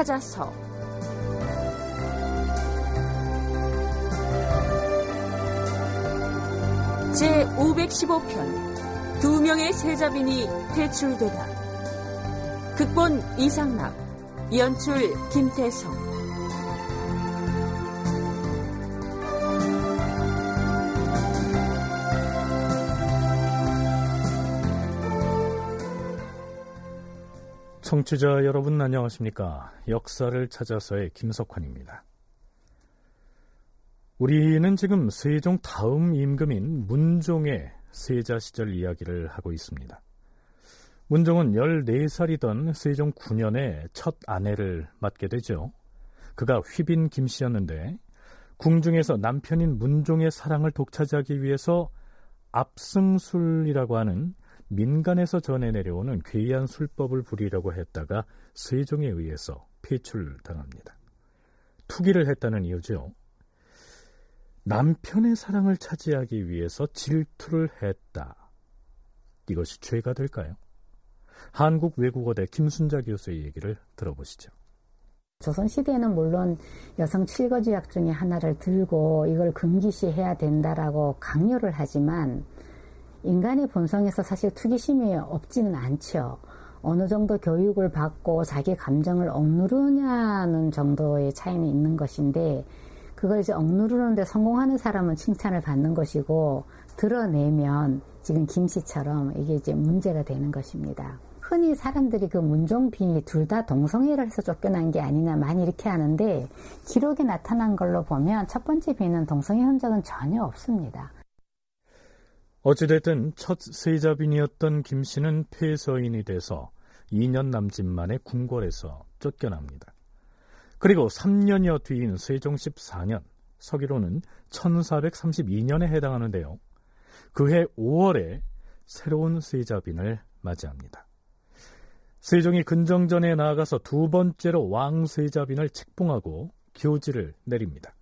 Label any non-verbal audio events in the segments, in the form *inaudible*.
찾아서. 제 515편 두 명의 세자빈이 대출되다. 극본 이상락 연출 김태성 청취자 여러분 안녕하십니까? 역사를 찾아서의 김석환입니다. 우리는 지금 세종 다음 임금인 문종의 세자 시절 이야기를 하고 있습니다. 문종은 14살이던 세종 9년에 첫 아내를 맡게 되죠. 그가 휘빈 김씨였는데 궁중에서 남편인 문종의 사랑을 독차지하기 위해서 압승술이라고 하는 민간에서 전해 내려오는 괴이한 술법을 부리려고 했다가 세종에 의해서 폐출당합니다. 투기를 했다는 이유죠. 남편의 사랑을 차지하기 위해서 질투를 했다. 이것이 죄가 될까요? 한국 외국어대 김순자 교수의 얘기를 들어보시죠. 조선시대에는 물론 여성 칠거주약 중에 하나를 들고 이걸 금기시해야 된다라고 강요를 하지만 인간의 본성에서 사실 투기심이 없지는 않죠. 어느 정도 교육을 받고 자기 감정을 억누르냐는 정도의 차이는 있는 것인데 그걸 이제 억누르는데 성공하는 사람은 칭찬을 받는 것이고 드러내면 지금 김씨처럼 이게 이제 문제가 되는 것입니다. 흔히 사람들이 그 문종비 둘다 동성애를 해서 쫓겨난 게 아니냐 많이 이렇게 하는데 기록에 나타난 걸로 보면 첫 번째 비는 동성애 흔적은 전혀 없습니다. 어찌됐든 첫 세자빈이었던 김 씨는 폐서인이 돼서 2년 남짓 만에 궁궐에서 쫓겨납니다. 그리고 3년여 뒤인 세종 14년, 서기로는 1432년에 해당하는데요. 그해 5월에 새로운 세자빈을 맞이합니다. 세종이 근정전에 나아가서 두 번째로 왕세자빈을 책봉하고 교지를 내립니다.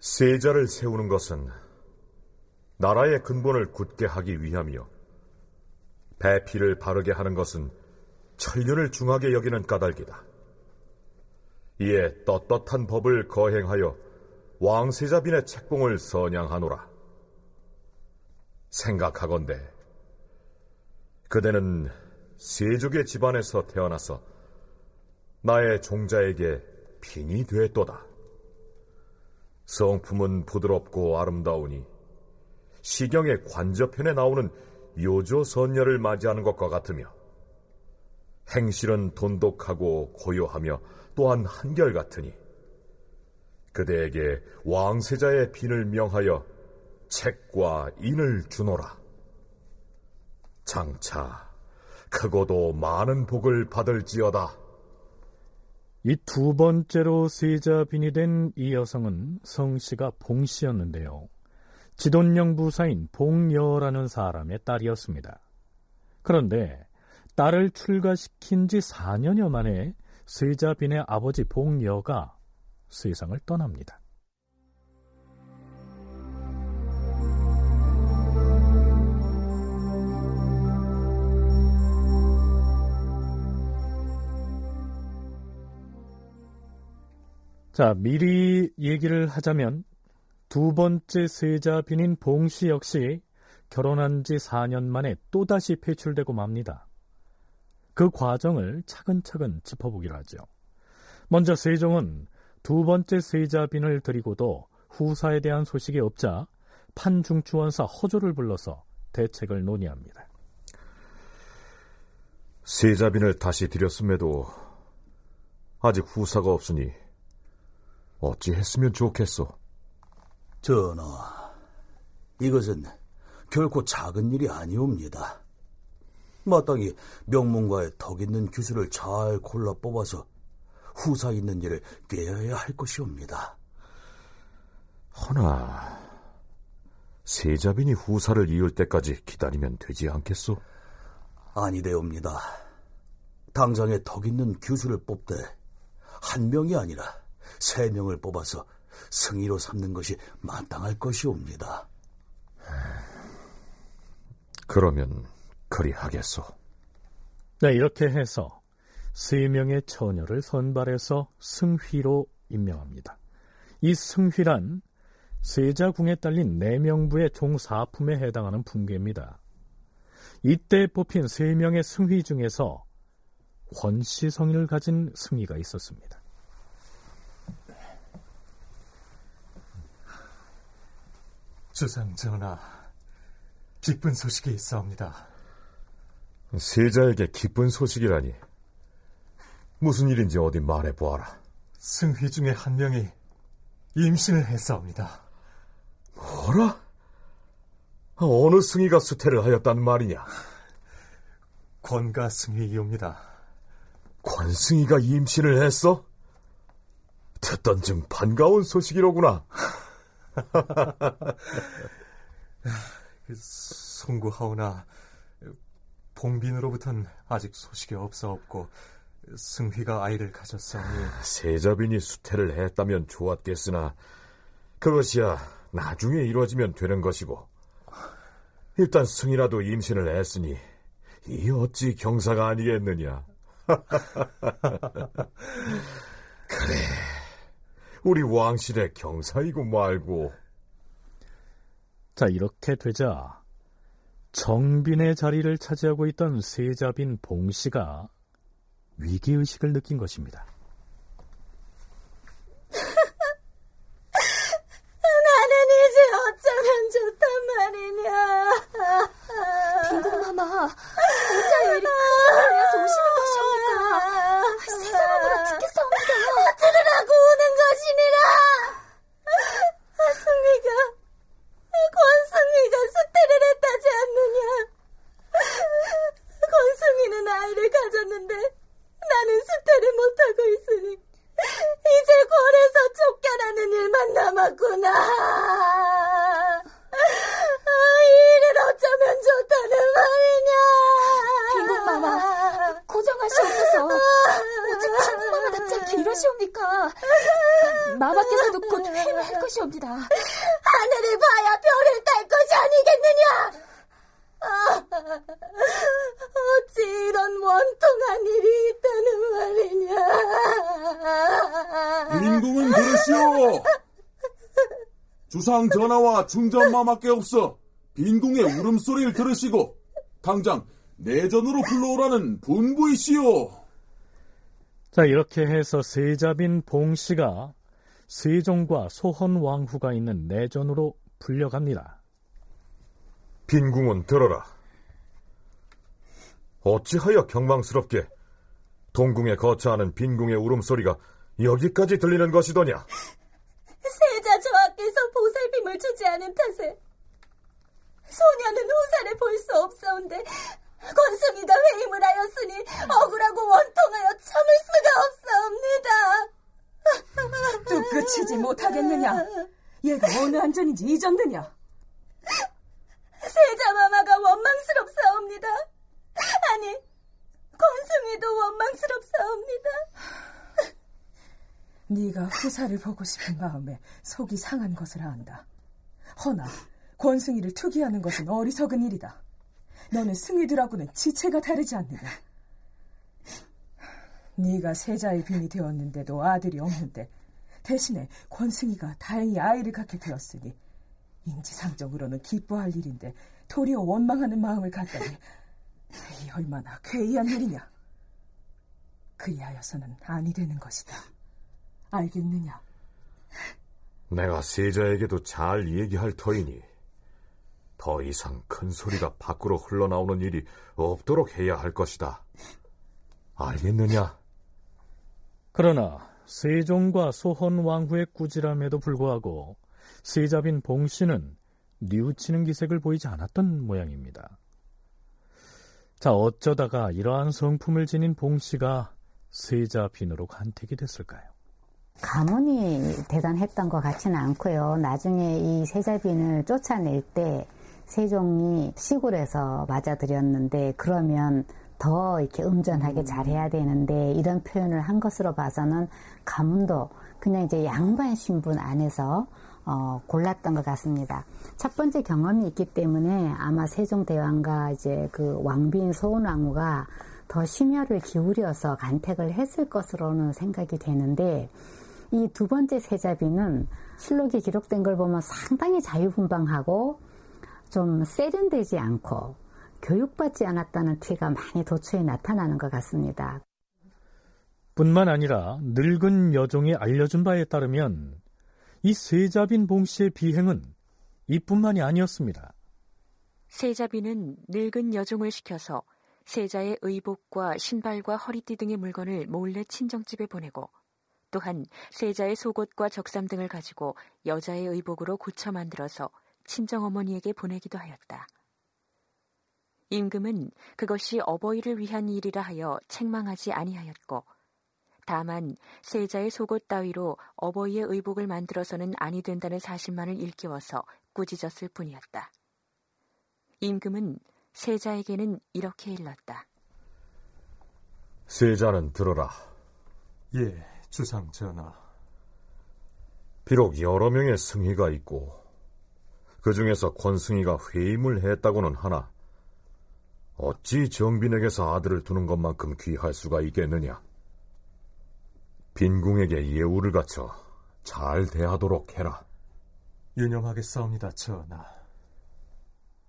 세자를 세우는 것은 나라의 근본을 굳게 하기 위함이요. 배피를 바르게 하는 것은 천륜을 중하게 여기는 까닭이다. 이에 떳떳한 법을 거행하여 왕세자빈의 책봉을 선양하노라. 생각하건대 그대는 세족의 집안에서 태어나서 나의 종자에게 빈이 되었도다. 성품은 부드럽고 아름다우니 시경의 관저편에 나오는 요조 선녀를 맞이하는 것과 같으며 행실은 돈독하고 고요하며 또한 한결같으니 그대에게 왕세자의 빈을 명하여 책과 인을 주노라. 장차 크고도 많은 복을 받을지어다. 이 두 번째로 세자 빈이 된 이 여성은 성씨가 봉씨였는데요. 지돈령 부사인 봉여라는 사람의 딸이었습니다. 그런데 딸을 출가시킨 지 4년여 만에 세자빈의 아버지 봉여가 세상을 떠납니다. 자, 미리 얘기를 하자면 두 번째 세자빈인 봉씨 역시 결혼한 지 4년 만에 또다시 폐출되고 맙니다. 그 과정을 차근차근 짚어보기로 하죠. 먼저 세종은 두 번째 세자빈을 드리고도 후사에 대한 소식이 없자 판중추원사 허조를 불러서 대책을 논의합니다. 세자빈을 다시 드렸음에도 아직 후사가 없으니 어찌 했으면 좋겠소? 전하, 이것은 결코 작은 일이 아니옵니다. 마땅히 명문가의 덕 있는 규수를 잘 골라 뽑아서 후사 있는 일을 꾀어야 할 것이옵니다. 허나 세자빈이 후사를 이을 때까지 기다리면 되지 않겠소? 아니되옵니다. 당장에 덕 있는 규수를 뽑되 한 명이 아니라 세 명을 뽑아서 승희로 삼는 것이 마땅할 것이옵니다. 그러면 그리하겠소. 네, 이렇게 해서 세 명의 처녀를 선발해서 승휘로 임명합니다. 이 승휘란 세자궁에 딸린 내명부의 종사품에 해당하는 분계입니다. 이때 뽑힌 세 명의 승휘 중에서 권씨 성인을 가진 승희가 있었습니다. 주상 전하, 기쁜 소식이 있사옵니다. 세자에게 기쁜 소식이라니 무슨 일인지 어디 말해보아라. 승휘 중에 한 명이 임신을 했사옵니다. 뭐라? 어느 승희가 수태를 하였단 말이냐? 권가 승희이옵니다. 권승희가 임신을 했어? 듣던 중 반가운 소식이로구나. 송구하오나 봉빈으로부터는 아직 소식이 없사없고 승휘가 아이를 가졌사오니 세자빈이 수태를 했다면 좋았겠으나 그것이야 나중에 이루어지면 되는 것이고 일단 승이라도 임신을 했으니 이 어찌 경사가 아니겠느냐. *laughs* 그래, 우리 왕실의 경사이고 말고. 자, 이렇게 되자 정빈의 자리를 차지하고 있던 세자빈 봉씨가 위기의식을 느낀 것입니다. 나는 이제 어쩌면 좋단 말이냐. 빈궁마마, 혼자 이리 큰소리에서 오시는 것이옵니까? 세상으로 듣겠사옵니다. 들으라고 오는 것이니라. 승미가, 권승미가 수태를 했다지 않느냐. 권승미는 아이를 가졌는데 나는 수태를 못하고 있으니 이제 궐에서 쫓겨나는 일만 남았구나. 아, 이 일을 어쩌면 좋다는 말이냐. 빈궁마마, 고정하시옵소서. 오직 빈궁마마답지 않게 이러시옵니까? 마마께서도 곧 회유할 것이옵니다. 하늘을 봐야 별을 딸 것이 아니겠느냐? 아, 어찌 이런 원통한 일이 있다는 말이냐? 빈궁은 들으시오. 주상 전하와 중전마마께 없어 빈궁의 울음소리를 들으시고 당장 내전으로 불러오라는 분부이시오. 자, 이렇게 해서 세자빈 봉씨가 세종과 소헌 왕후가 있는 내전으로 불려갑니다. 빈궁은 들어라. 어찌하여 경망스럽게 동궁에 거처하는 빈궁의 울음소리가 여기까지 들리는 것이더냐? 보살핌을 주지 않은 탓에 소녀는 후사를 볼 수 없사온데 권승이가 회임을 하였으니 억울하고 원통하여 참을 수가 없사옵니다. 뚝 그치지 못하겠느냐? 얘가 어느 안전인지 이정되냐? 세자마마가 원망스럽사옵니다. 아니, 권승이도 원망스럽사옵니다. 네가 후사를 보고 싶은 마음에 속이 상한 것을 안다. 허나 권승이를 투기하는 것은 어리석은 일이다. 너는 승희들하고는 지체가 다르지 않느냐. 네가 세자의 빈이 되었는데도 아들이 없는데 대신에 권승이가 다행히 아이를 갖게 되었으니 인지상정으로는 기뻐할 일인데 도리어 원망하는 마음을 갖다니 이 얼마나 괴이한 일이냐. 그리하여서는 아니 되는 것이다. 알겠느냐? 내가 세자에게도 잘 얘기할 터이니 더 이상 큰 소리가 밖으로 흘러나오는 일이 없도록 해야 할 것이다. 알겠느냐? 그러나 세종과 소헌 왕후의 꾸지람에도 불구하고 세자빈 봉씨는 뉘우치는 기색을 보이지 않았던 모양입니다. 자, 어쩌다가 이러한 성품을 지닌 봉씨가 세자빈으로 간택이 됐을까요? 가문이 대단했던 것 같지는 않고요. 나중에 이 세자빈을 쫓아낼 때 세종이 시골에서 맞아들였는데 그러면 더 이렇게 음전하게 잘해야 되는데 이런 표현을 한 것으로 봐서는 가문도 그냥 이제 양반 신분 안에서 어, 골랐던 것 같습니다. 첫 번째 경험이 있기 때문에 아마 세종대왕과 이제 그 왕비인 소원왕후가 더 심혈을 기울여서 간택을 했을 것으로는 생각이 되는데 이 두 번째 세자비는 실록이 기록된 걸 보면 상당히 자유분방하고 좀 세련되지 않고 교육받지 않았다는 티가 많이 도처에 나타나는 것 같습니다. 뿐만 아니라 늙은 여종이 알려준 바에 따르면 이 세자빈 봉씨의 비행은 이뿐만이 아니었습니다. 세자빈은 늙은 여종을 시켜서 세자의 의복과 신발과 허리띠 등의 물건을 몰래 친정집에 보내고 또한 세자의 속옷과 적삼 등을 가지고 여자의 의복으로 고쳐 만들어서 친정 어머니에게 보내기도 하였다. 임금은 그것이 어버이를 위한 일이라 하여 책망하지 아니하였고 다만 세자의 속옷 따위로 어버이의 의복을 만들어서는 아니 된다는 사실만을 일깨워서 꾸짖었을 뿐이었다. 임금은 세자에게는 이렇게 일렀다. 세자는 들어라. 예, 주상 전하. 비록 여러 명의 승희가 있고 그 중에서 권승희가 회임을 했다고는 하나 어찌 정빈에게서 아들을 두는 것만큼 귀할 수가 있겠느냐? 빈궁에게 예우를 갖춰 잘 대하도록 해라. 유념하겠사옵니다, 전하.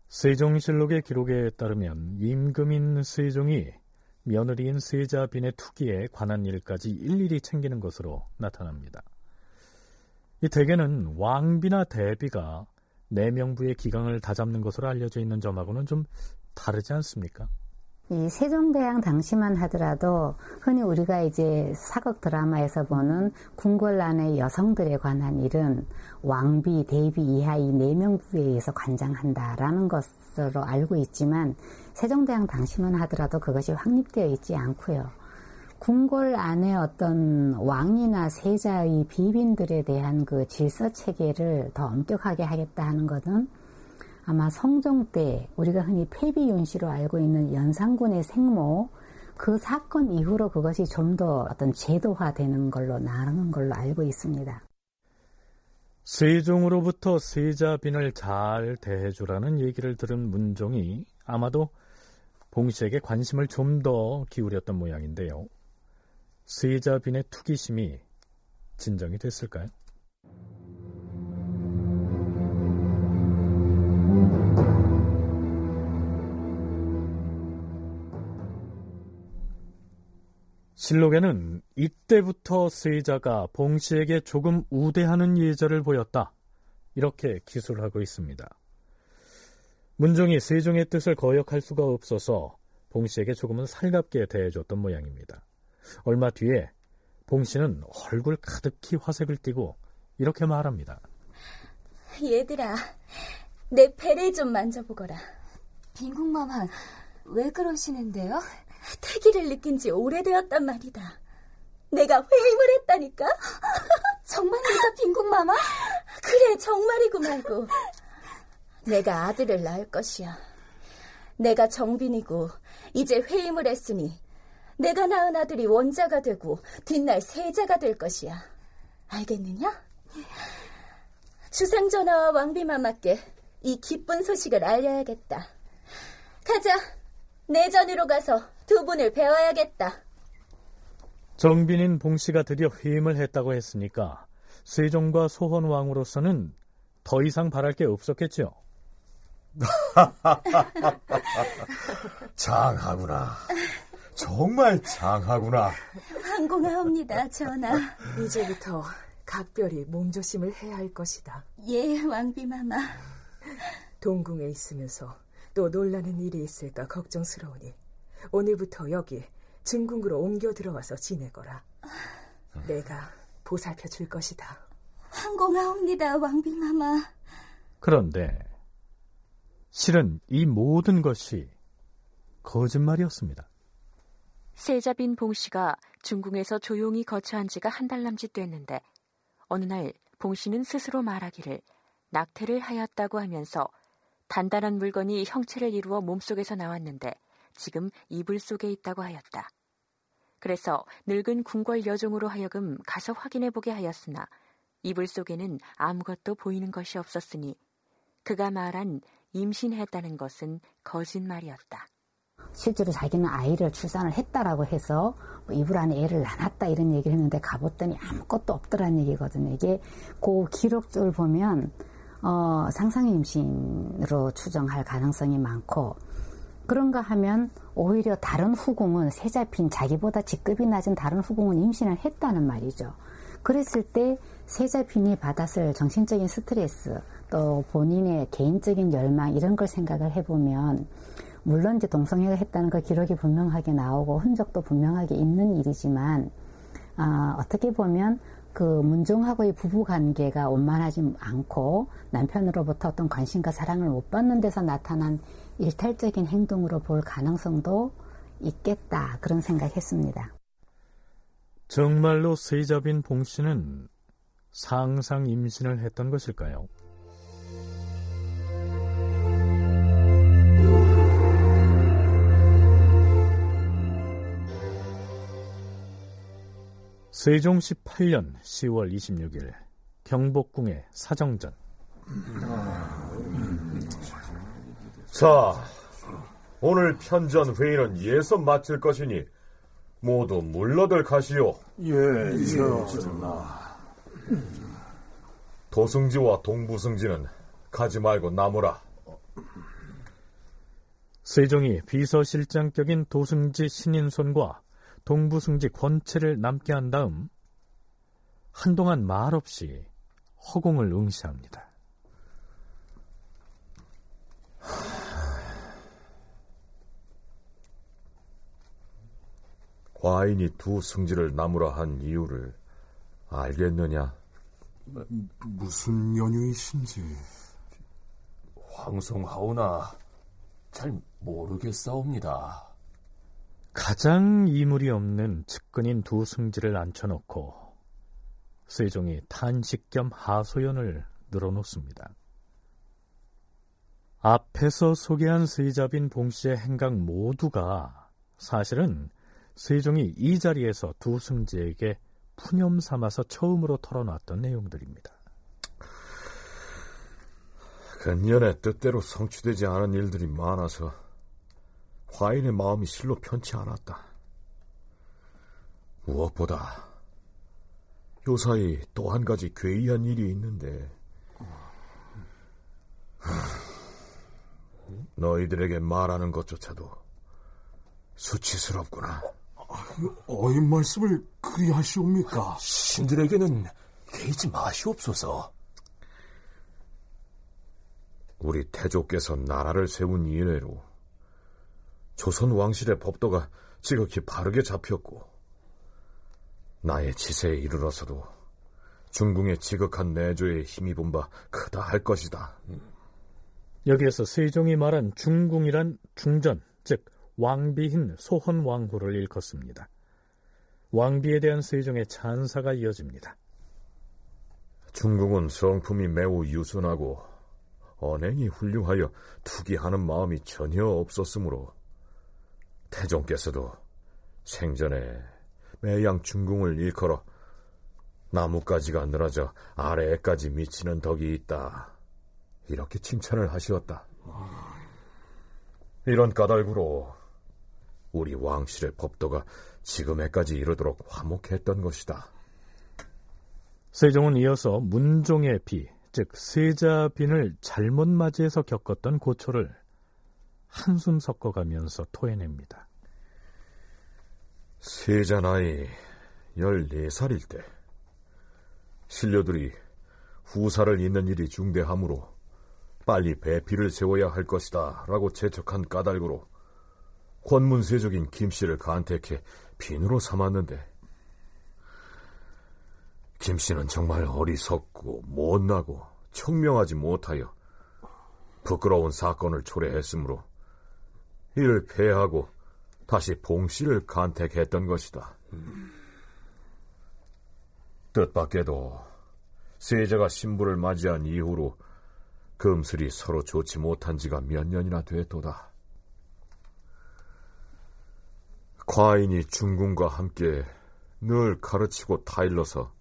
세종실록의 기록에 따르면 임금인 세종이 며느리인 세자빈의 투기에 관한 일까지 일일이 챙기는 것으로 나타납니다. 이 대개는 왕비나 대비가 내명부의 기강을 다잡는 것으로 알려져 있는 점하고는 좀 다르지 않습니까? 이 세종대왕 당시만 하더라도 흔히 우리가 이제 사극 드라마에서 보는 궁궐 안의 여성들에 관한 일은 왕비, 대비 이하 이 네 명부에 의해서 관장한다라는 것으로 알고 있지만 세종대왕 당시만 하더라도 그것이 확립되어 있지 않고요. 궁궐 안에 어떤 왕이나 세자의 비빈들에 대한 그 질서 체계를 더 엄격하게 하겠다 하는 것은 아마 성종 때 우리가 흔히 폐비윤씨로 알고 있는 연산군의 생모 그 사건 이후로 그것이 좀 더 어떤 제도화되는 걸로 나르는 걸로 알고 있습니다. 세종으로부터 세자빈을 잘 대해주라는 얘기를 들은 문종이 아마도 봉씨에게 관심을 좀 더 기울였던 모양인데요. 세자빈의 투기심이 진정이 됐을까요? 실록에는 이때부터 세자가 봉씨에게 조금 우대하는 예절을 보였다. 이렇게 기술하고 있습니다. 문종이 세종의 뜻을 거역할 수가 없어서 봉씨에게 조금은 살갑게 대해줬던 모양입니다. 얼마 뒤에 봉씨는 얼굴 가득히 화색을 띠고 이렇게 말합니다. 얘들아, 내 배를 좀 만져보거라. 빈궁마마, 왜 그러시는데요? 태기를 느낀 지 오래되었단 말이다. 내가 회임을 했다니까? *laughs* 정말입니까, 빈궁마마? 그래, 정말이고 말고. 내가 아들을 낳을 것이야. 내가 정빈이고 이제 회임을 했으니 내가 낳은 아들이 원자가 되고 뒷날 세자가 될 것이야. 알겠느냐? 주상전하와 왕비마마께 이 기쁜 소식을 알려야겠다. 가자. 내전으로 가서 두 분을 배워야겠다. 정빈인 봉씨가 드디어 회임을 했다고 했으니까 세종과 소헌왕으로서는 더 이상 바랄 게 없었겠죠. *laughs* 장하구나. 정말 장하구나. 항공하옵니다, 전하. 이제부터 각별히 몸조심을 해야 할 것이다. 예, 왕비마마. 동궁에 있으면서 또 놀라는 일이 있을까 걱정스러우니 오늘부터 여기 증궁으로 옮겨 들어와서 지내거라. 내가 보살펴 줄 것이다. 항공하옵니다, 왕비마마. 그런데 실은 이 모든 것이 거짓말이었습니다. 세자빈 봉씨가 중궁에서 조용히 거처한 지가 한 달 남짓 됐는데 어느 날 봉씨는 스스로 말하기를 낙태를 하였다고 하면서 단단한 물건이 형체를 이루어 몸속에서 나왔는데 지금 이불 속에 있다고 하였다. 그래서 늙은 궁궐 여종으로 하여금 가서 확인해 보게 하였으나 이불 속에는 아무것도 보이는 것이 없었으니 그가 말한 임신했다는 것은 거짓말이었다. 실제로 자기는 아이를 출산을 했다라고 해서 뭐 이불 안에 애를 낳았다 이런 얘기를 했는데 가봤더니 아무것도 없더라는 얘기거든요. 이게 그 기록들 보면 어, 상상 임신으로 추정할 가능성이 많고 그런가 하면 오히려 다른 후궁은 새 잡힌 자기보다 직급이 낮은 다른 후궁은 임신을 했다는 말이죠. 그랬을 때 세자빈이 받았을 정신적인 스트레스 또 본인의 개인적인 열망 이런 걸 생각을 해보면 물론 이제 동성애를 했다는 그 기록이 분명하게 나오고 흔적도 분명하게 있는 일이지만 아, 어떻게 보면 그 문종하고의 부부 관계가 원만하지 않고 남편으로부터 어떤 관심과 사랑을 못 받는 데서 나타난 일탈적인 행동으로 볼 가능성도 있겠다 그런 생각했습니다. 정말로 세자빈 봉 씨는 상상 임신을 했던 것일까요? 세종 18년 10월 26일 경복궁의 사정전 자, 오늘 편전 회의는 예서 마칠 것이니 모두 물러들 가시오. 예, 전하. 도승지와 동부승지는 가지 말고 남으라. 세종이 비서실장격인 도승지 신인손과 동부승지 권채를 남게 한 다음 한동안 말없이 허공을 응시합니다. 과인이 두 승지를 나무라 한 이유를 알겠느냐? 무슨 연유이신지 황송하오나 잘 모르겠사옵니다. 가장 이물이 없는 측근인 두 승지를 앉혀놓고 세종이 탄식 겸 하소연을 늘어놓습니다. 앞에서 소개한 세자빈 봉씨의 행각 모두가 사실은 세종이 이 자리에서 두 승지에게 푸념 삼아서 처음으로 털어놨던 내용들입니다. 근년에 뜻대로 성취되지 않은 일들이 많아서 화인의 마음이 실로 편치 않았다. 무엇보다 요사이 또 한 가지 괴이한 일이 있는데 너희들에게 말하는 것조차도 수치스럽구나. 어인 말씀을 그리 하시옵니까? 신들에게는 개의지 마시옵소서. 우리 태조께서 나라를 세운 이래로 조선 왕실의 법도가 지극히 바르게 잡혔고 나의 지세에 이르러서도 중궁의 지극한 내조에 힘입은 바 크다 할 것이다. 여기에서 세종이 말한 중궁이란 중전, 즉 왕비인 소헌 왕후를 일컫습니다. 왕비에 대한 세종의 찬사가 이어집니다. 중궁은 성품이 매우 유순하고 언행이 훌륭하여 투기하는 마음이 전혀 없었으므로 태종께서도 생전에 매양 중궁을 일컬어 나뭇가지가 늘어져 아래에까지 미치는 덕이 있다. 이렇게 칭찬을 하시었다. 이런 까닭으로 우리 왕실의 법도가 지금에까지 이르도록 화목했던 것이다. 세종은 이어서 문종의 비, 즉 세자빈을 잘못 맞이해서 겪었던 고초를 한숨 섞어가면서 토해냅니다. 세자 나이 14살일 때 신료들이 후사를 잇는 일이 중대하므로 빨리 배필을 세워야 할 것이다 라고 재촉한 까닭으로 권문세족인 김씨를 간택해 빈으로 삼았는데 김씨는 정말 어리석고 못나고 청명하지 못하여 부끄러운 사건을 초래했으므로 이를 폐하고 다시 봉씨를 간택했던 것이다. 뜻밖에도 세자가 신부를 맞이한 이후로 금슬이 서로 좋지 못한 지가 몇 년이나 됐도다. 과인이 중궁과 함께 늘 가르치고 타일러서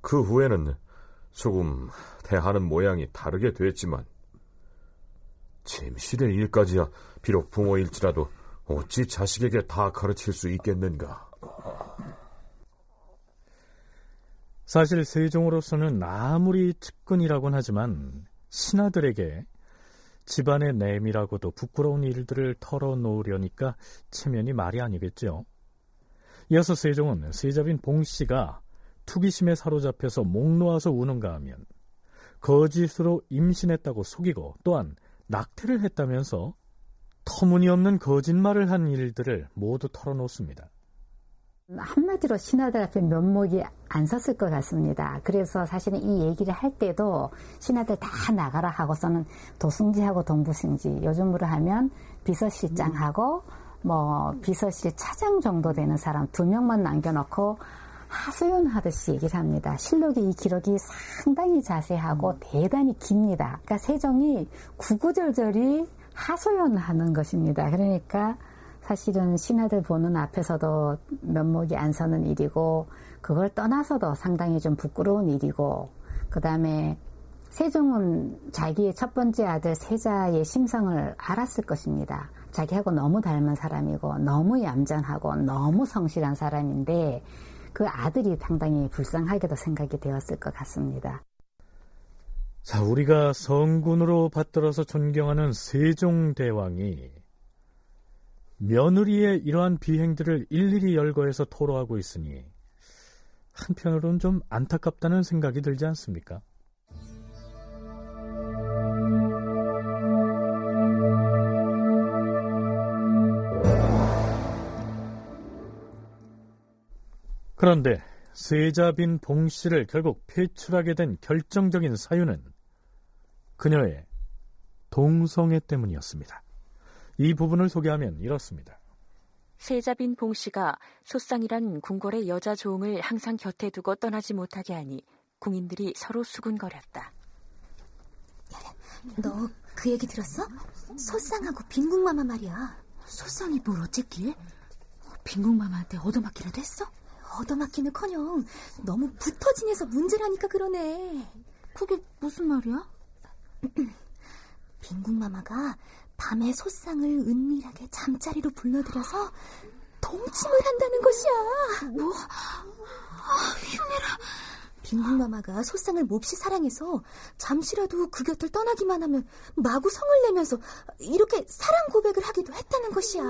그 후에는 조금 대하는 모양이 다르게 됐지만 침실의 일까지야 비록 부모일지라도 어찌 자식에게 다 가르칠 수 있겠는가? 사실 세종으로서는 아무리 측근이라곤 하지만 신하들에게 집안의 내밀하고도 부끄러운 일들을 털어놓으려니까 체면이 말이 아니겠죠. 이어서 세종은 세자빈 봉씨가 투기심에 사로잡혀서 목 놓아서 우는가 하면 거짓으로 임신했다고 속이고 또한 낙태를 했다면서 터무니없는 거짓말을 한 일들을 모두 털어놓습니다. 한마디로 신하들 앞에 면목이 안 섰을 것 같습니다. 그래서 사실은 이 얘기를 할 때도 신하들 다 나가라 하고서는 도승지하고 동부승지, 요즘으로 하면 비서실장하고 뭐 비서실 차장 정도 되는 사람 두 명만 남겨놓고 하소연하듯이 얘기를 합니다. 실록의 이 기록이 상당히 자세하고 음. 대단히 깁니다. 그러니까 세종이 구구절절히 하소연하는 것입니다. 그러니까 사실은 신하들 보는 앞에서도 면목이 안 서는 일이고 그걸 떠나서도 상당히 좀 부끄러운 일이고 그 다음에 세종은 자기의 첫 번째 아들 세자의 심성을 알았을 것입니다. 자기하고 너무 닮은 사람이고 너무 얌전하고 너무 성실한 사람인데 그 아들이 상당히 불쌍하게도 생각이 되었을 것 같습니다. 자, 우리가 성군으로 받들어서 존경하는 세종대왕이 며느리의 이러한 비행들을 일일이 열거해서 토로하고 있으니 한편으로는 좀 안타깝다는 생각이 들지 않습니까? 그런데 세자빈 봉 씨를 결국 폐출하게 된 결정적인 사유는 그녀의 동성애 때문이었습니다. 이 부분을 소개하면 이렇습니다. 세자빈 봉씨가 소상이란 궁궐의 여자 종을 항상 곁에 두고 떠나지 못하게 하니 궁인들이 서로 수군거렸다. 너 그 얘기 들었어? 소상하고 빈궁마마 말이야. 소상이 뭘 어쨌길? 빈궁마마한테 얻어맞기라도 했어? 얻어맞기는커녕 너무 붙어 지내서 문제라니까 그러네. 그게 무슨 말이야? *clears throat* 빈궁마마가 밤에 소상을 은밀하게 잠자리로 불러들여서 동침을 한다는 것이야. 뭐? 아, 흉내라. 빈궁마마가 소상을 몹시 사랑해서 잠시라도 그 곁을 떠나기만 하면 마구 성을 내면서 이렇게 사랑 고백을 하기도 했다는 것이야.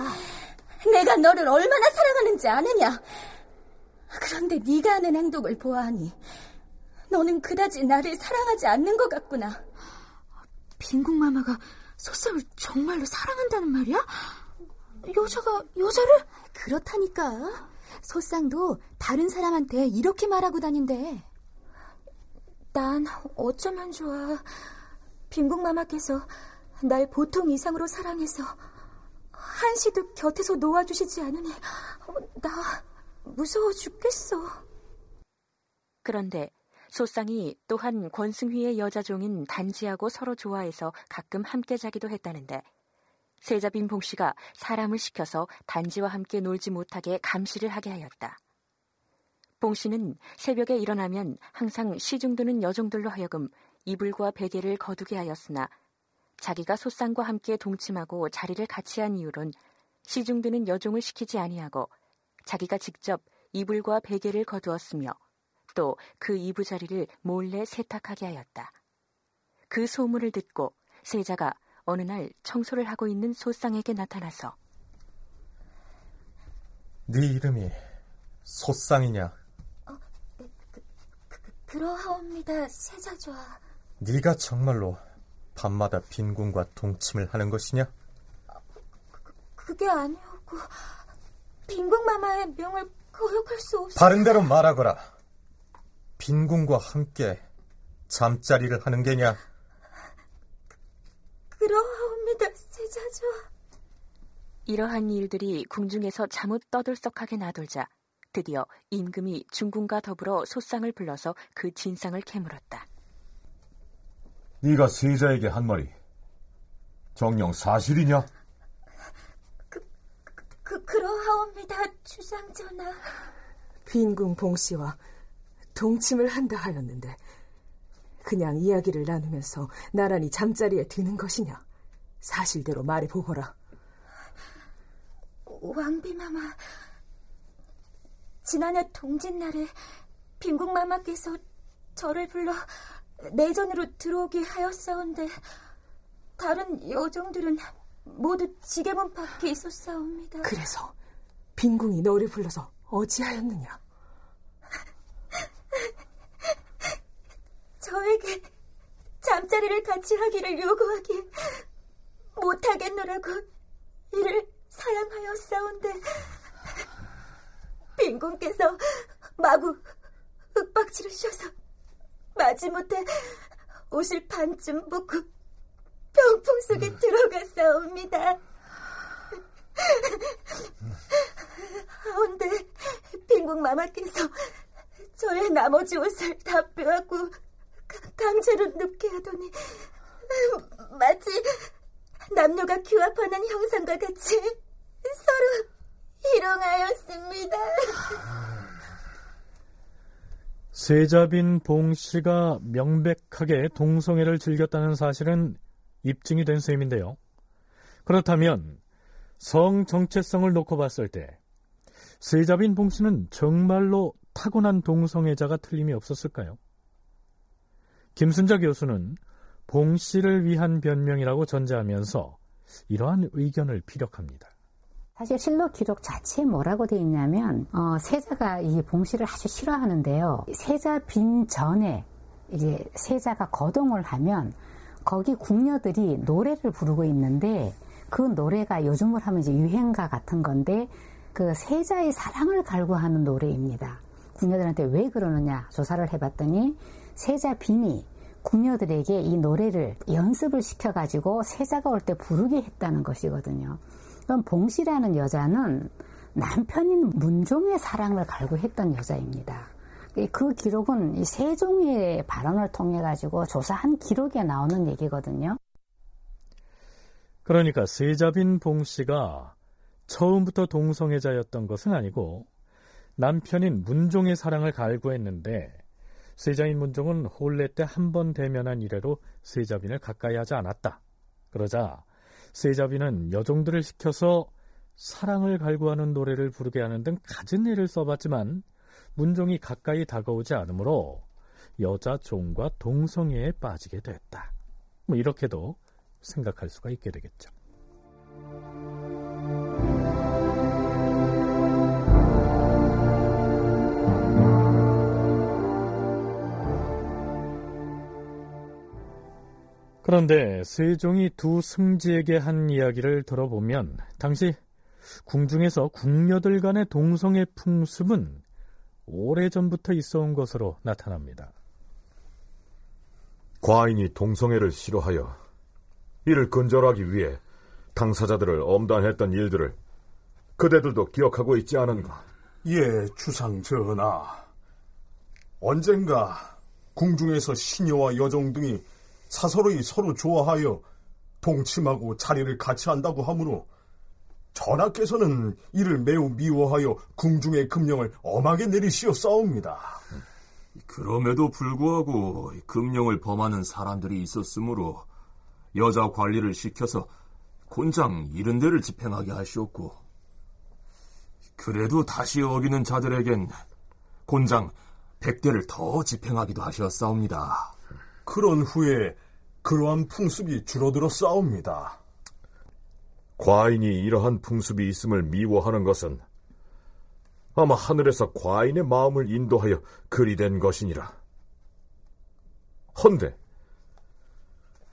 내가 너를 얼마나 사랑하는지 아느냐? 그런데 네가 하는 행동을 보아하니 너는 그다지 나를 사랑하지 않는 것 같구나. 빈궁마마가 소상을 정말로 사랑한다는 말이야? 여자가 여자를? 그렇다니까. 소상도 다른 사람한테 이렇게 말하고 다닌대. 난 어쩌면 좋아. 빈궁마마께서 날 보통 이상으로 사랑해서 한시도 곁에서 놓아주시지 않으니 나 무서워 죽겠어. 그런데 소상이 또한 권승휘의 여자 종인 단지하고 서로 좋아해서 가끔 함께 자기도 했다는데 세자빈 봉씨가 사람을 시켜서 단지와 함께 놀지 못하게 감시를 하게 하였다. 봉씨는 새벽에 일어나면 항상 시중드는 여종들로 하여금 이불과 베개를 거두게 하였으나 자기가 소상과 함께 동침하고 자리를 같이 한 이유론 시중드는 여종을 시키지 아니하고 자기가 직접 이불과 베개를 거두었으며 또 그 이부자리를 몰래 세탁하게 하였다. 그 소문을 듣고 세자가 어느 날 청소를 하고 있는 소상에게 나타나서 네 이름이 소상이냐? 어, 그, 그, 그, 그러하옵니다, 세자좌. 네가 정말로 밤마다 빈궁과 동침을 하는 것이냐? 어, 그, 그게 아니오고 빈궁 마마의 명을 거역할 수 없어. 바른 대로 말하거라. 빈궁과 함께 잠자리를 하는 게냐? 그러하옵니다, 세자죠. 이러한 일들이 궁중에서 잠옷 떠들썩하게 나돌자 드디어 임금이 중궁과 더불어 소상을 불러서 그 진상을 캐물었다. 네가 세자에게 한 말이 정령 사실이냐? 그, 그러하옵니다, 주상전하. 빈궁 봉씨와 동침을 한다 하였는데 그냥 이야기를 나누면서 나란히 잠자리에 드는 것이냐? 사실대로 말해보거라. 왕비마마, 지난해 동짓날에 빈국마마께서 저를 불러 내전으로 들어오게 하였사온데 다른 여종들은 모두 지게문 밖에 있었사옵니다. 그래서 빈궁이 너를 불러서 어찌하였느냐? 저에게 잠자리를 같이 하기를 요구하기에 못하겠노라고 이를 사양하였사온데 빈궁께서 마구 윽박지르셔서 마지못해 옷을 반쯤 벗고 병풍 속에 들어갔사옵니다. 하운데 빈궁 마마께서 저의 나머지 옷을 다 빼앗고 강제로 눕게 하더니 마치 남녀가 규합하는 형상과 같이 서로 희롱하였습니다. 세자빈 봉 씨가 명백하게 동성애를 즐겼다는 사실은 입증이 된 셈인데요. 그렇다면 성 정체성을 놓고 봤을 때 세자빈 봉 씨는 정말로 타고난 동성애자가 틀림이 없었을까요? 김순자 교수는 봉 씨를 위한 변명이라고 전제하면서 이러한 의견을 피력합니다. 사실 실록 기록 자체에 뭐라고 돼 있냐면 어, 세자가 이 봉씨를 아주 싫어하는데요. 세자 빈 전에 이제 세자가 거동을 하면 거기 궁녀들이 노래를 부르고 있는데 그 노래가 요즘을 하면 이제 유행가 같은 건데 그 세자의 사랑을 갈구하는 노래입니다. 궁녀들한테 왜 그러느냐 조사를 해봤더니 세자 빈이 궁녀들에게 이 노래를 연습을 시켜가지고 세자가 올 때 부르게 했다는 것이거든요. 그럼 봉씨라는 여자는 남편인 문종의 사랑을 갈구했던 여자입니다. 그 기록은 이 세종의 발언을 통해 가지고 조사한 기록에 나오는 얘기거든요. 그러니까 세자빈 봉씨가 처음부터 동성애자였던 것은 아니고 남편인 문종의 사랑을 갈구했는데 세자인 문종은 혼례 때 한 번 대면한 이래로 세자빈을 가까이 하지 않았다. 그러자 세자비는 여종들을 시켜서 사랑을 갈구하는 노래를 부르게 하는 등 갖은 일을 써봤지만 문종이 가까이 다가오지 않으므로 여자 종과 동성애에 빠지게 됐다. 뭐 이렇게도 생각할 수가 있게 되겠죠. 그런데 세종이 두 승지에게 한 이야기를 들어보면 당시 궁중에서 궁녀들 간의 동성애 풍습은 오래전부터 있어 온 것으로 나타납니다. 과인이 동성애를 싫어하여 이를 근절하기 위해 당사자들을 엄단했던 일들을 그대들도 기억하고 있지 않은가? 예, 주상 전하. 언젠가 궁중에서 시녀와 여종 등이 사서로이 서로 좋아하여 동침하고 자리를 같이 한다고 하므로 전하께서는 이를 매우 미워하여 궁중의 금령을 엄하게 내리시어 싸웁니다. 그럼에도 불구하고 금령을 범하는 사람들이 있었으므로 여자 관리를 시켜서 곤장 이른 데를 집행하게 하시었고 그래도 다시 어기는 자들에겐 곤장 백대를 더 집행하기도 하셨사옵니다. 그런 후에 그러한 풍습이 줄어들어 싸웁니다. 과인이 이러한 풍습이 있음을 미워하는 것은 아마 하늘에서 과인의 마음을 인도하여 그리 된 것이니라. 헌데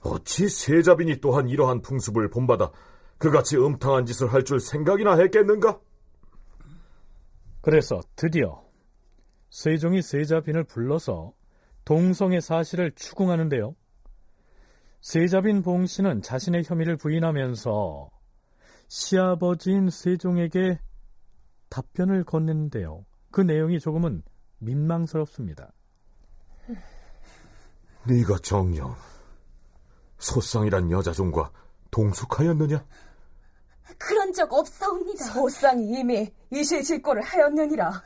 어찌 세자빈이 또한 이러한 풍습을 본받아 그같이 음탕한 짓을 할 줄 생각이나 했겠는가? 그래서 드디어 세종이 세자빈을 불러서 동성의 사실을 추궁하는데요. 세자빈 봉 씨는 자신의 혐의를 부인하면서 시아버지인 세종에게 답변을 건넸는데요. 그 내용이 조금은 민망스럽습니다. 네가 정녕 소쌍이란 여자 종과 동숙하였느냐? 그런 적 없사옵니다. 소쌍이 이미 이실직고를 하였느니라.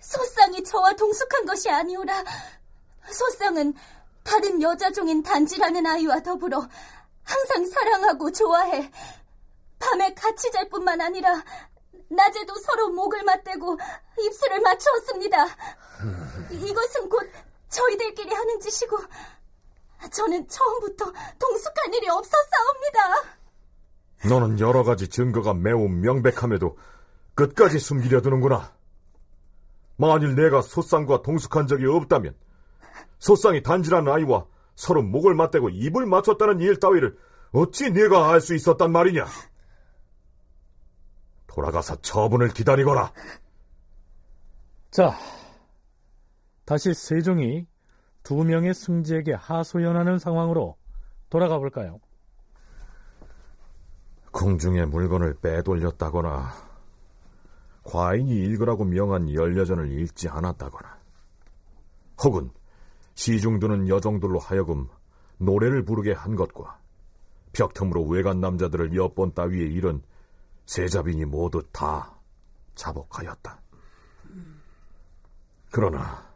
소쌍이 저와 동숙한 것이 아니오라. 소쌍은 다른 여자 종인 단지라는 아이와 더불어 항상 사랑하고 좋아해 밤에 같이 잘 뿐만 아니라 낮에도 서로 목을 맞대고 입술을 맞추었습니다. 이것은 곧 저희들끼리 하는 짓이고 저는 처음부터 동숙한 일이 없었사옵니다. 너는 여러 가지 증거가 매우 명백함에도 끝까지 숨기려 드는구나. 만일 내가 소쌍과 동숙한 적이 없다면 소쌍이 단지라는 아이와 서로 목을 맞대고 입을 맞췄다는 일 따위를 어찌 네가 알 수 있었단 말이냐? 돌아가서 처분을 기다리거라. 자, 다시 세종이 두 명의 승지에게 하소연하는 상황으로 돌아가 볼까요? 궁중의 물건을 빼돌렸다거나 과인이 읽으라고 명한 연려전을 읽지 않았다거나 혹은 시중드는 여종들로 하여금 노래를 부르게 한 것과 벽틈으로 외간 남자들을 엿본 따위의 일은 세자빈이 모두 다 자복하였다. 그러나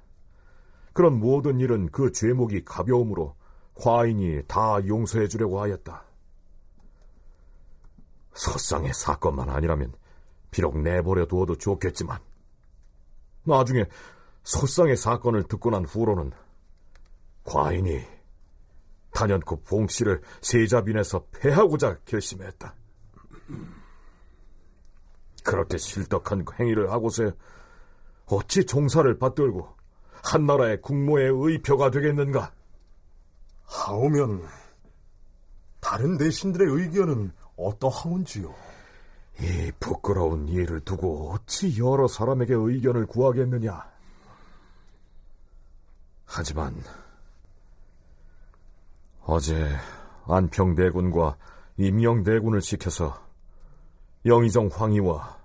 그런 모든 일은 그 죄목이 가벼움으로 과인이 다 용서해 주려고 하였다. 서상의 사건만 아니라면 비록 내버려 두어도 좋겠지만 나중에 소상의 사건을 듣고 난 후로는 과인이 단연코 봉씨를 세자빈에서 패하고자 결심했다. 그렇게 실덕한 행위를 하고서 어찌 종사를 받들고 한나라의 국모의 의표가 되겠는가? 하오면 다른 대신들의 의견은 어떠하온지요? 이 부끄러운 일을 두고 어찌 여러 사람에게 의견을 구하겠느냐? 하지만 어제 안평대군과 임영대군을 시켜서 영의정 황희와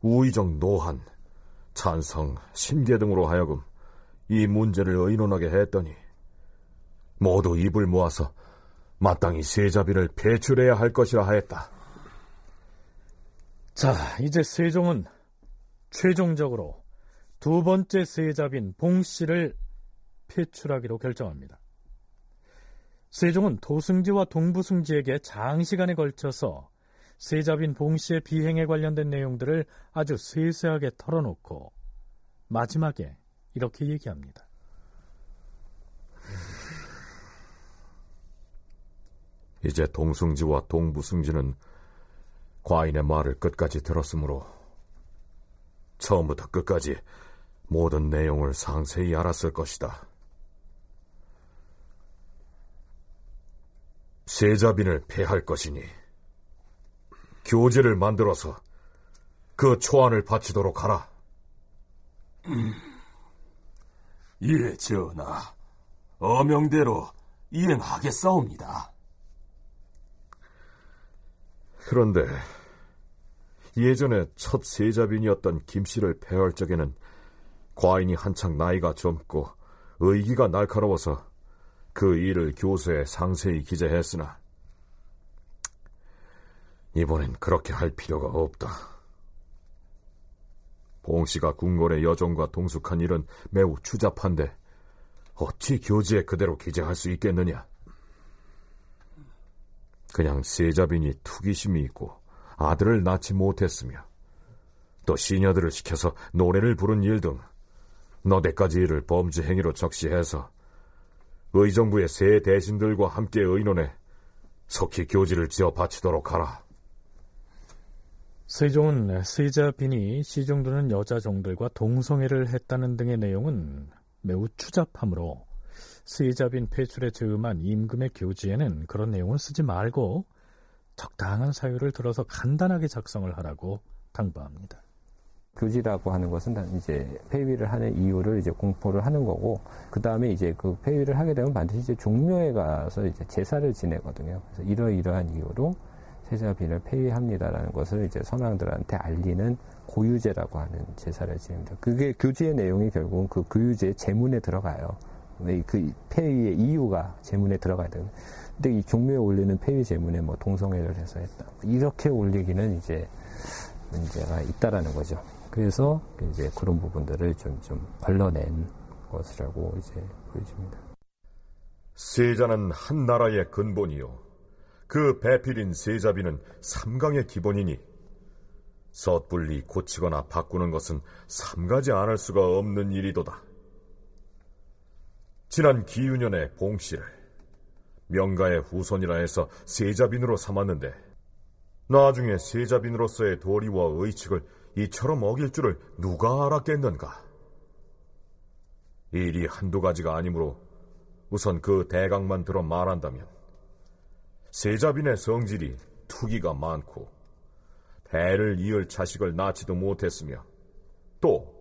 우의정 노한, 찬성, 신개 등으로 하여금 이 문제를 의논하게 했더니 모두 입을 모아서 마땅히 세자비를 배출해야 할 것이라 하였다. 자, 이제 세종은 최종적으로 두 번째 세자빈 봉씨를 폐출하기로 결정합니다. 세종은 도승지와 동부승지에게 장시간에 걸쳐서 세자빈 봉씨의 비행에 관련된 내용들을 아주 세세하게 털어놓고 마지막에 이렇게 얘기합니다. 이제 동승지와 동부승지는 과인의 말을 끝까지 들었으므로 처음부터 끝까지 모든 내용을 상세히 알았을 것이다. 세자빈을 패할 것이니 교제를 만들어서 그 초안을 바치도록 하라. 음. 예, 전하. 어명대로 이행하겠사옵니다. 그런데 예전에 첫 세자빈이었던 김씨를 폐할 적에는 과인이 한창 나이가 젊고 의기가 날카로워서 그 일을 교수에 상세히 기재했으나 이번엔 그렇게 할 필요가 없다. 봉 씨가 궁궐의 여종과 동숙한 일은 매우 추잡한데 어찌 교지에 그대로 기재할 수 있겠느냐? 그냥 세자빈이 투기심이 있고 아들을 낳지 못했으며 또 시녀들을 시켜서 노래를 부른 일 등 너댓가지 일을 범죄 행위로 적시해서 의정부의 새 대신들과 함께 의논해 속히 교지를 지어 바치도록 하라. 세종은 세자빈이 시중드는 여자 종들과 동성애를 했다는 등의 내용은 매우 추잡하므로 세자빈 폐출에 즈음한 임금의 교지에는 그런 내용을 쓰지 말고 적당한 사유를 들어서 간단하게 작성을 하라고 당부합니다. 교지라고 하는 것은 이제 폐위를 하는 이유를 이제 공포를 하는 거고 그 다음에 이제 그 폐위를 하게 되면 반드시 이제 종묘에 가서 이제 제사를 지내거든요. 그래서 이러이러한 이유로 세자빈을 폐위합니다라는 것을 이제 선왕들한테 알리는 고유제라고 하는 제사를 지냅니다. 그게 교지의 내용이 결국은 그 고유제 제문에 들어가요. 그 폐위의 이유가 제문에 들어가야 되는. 근데 이 종묘에 올리는 폐위 제문에 뭐 동성애를 해서 했다. 이렇게 올리기는 이제 문제가 있다라는 거죠. 그래서 이제 그런 부분들을 좀, 좀 걸러낸 것이라고 이제 보여집니다. 세자는 한 나라의 근본이요. 그 배필인 세자비는 삼강의 기본이니 섣불리 고치거나 바꾸는 것은 삼가지 않을 수가 없는 일이도다. 지난 기윤년에 봉씨를 명가의 후손이라 해서 세자빈으로 삼았는데 나중에 세자빈으로서의 도리와 의칙을 이처럼 어길 줄을 누가 알았겠는가? 일이 한두 가지가 아니므로 우선 그 대강만 들어 말한다면 세자빈의 성질이 투기가 많고 대를 이을 자식을 낳지도 못했으며 또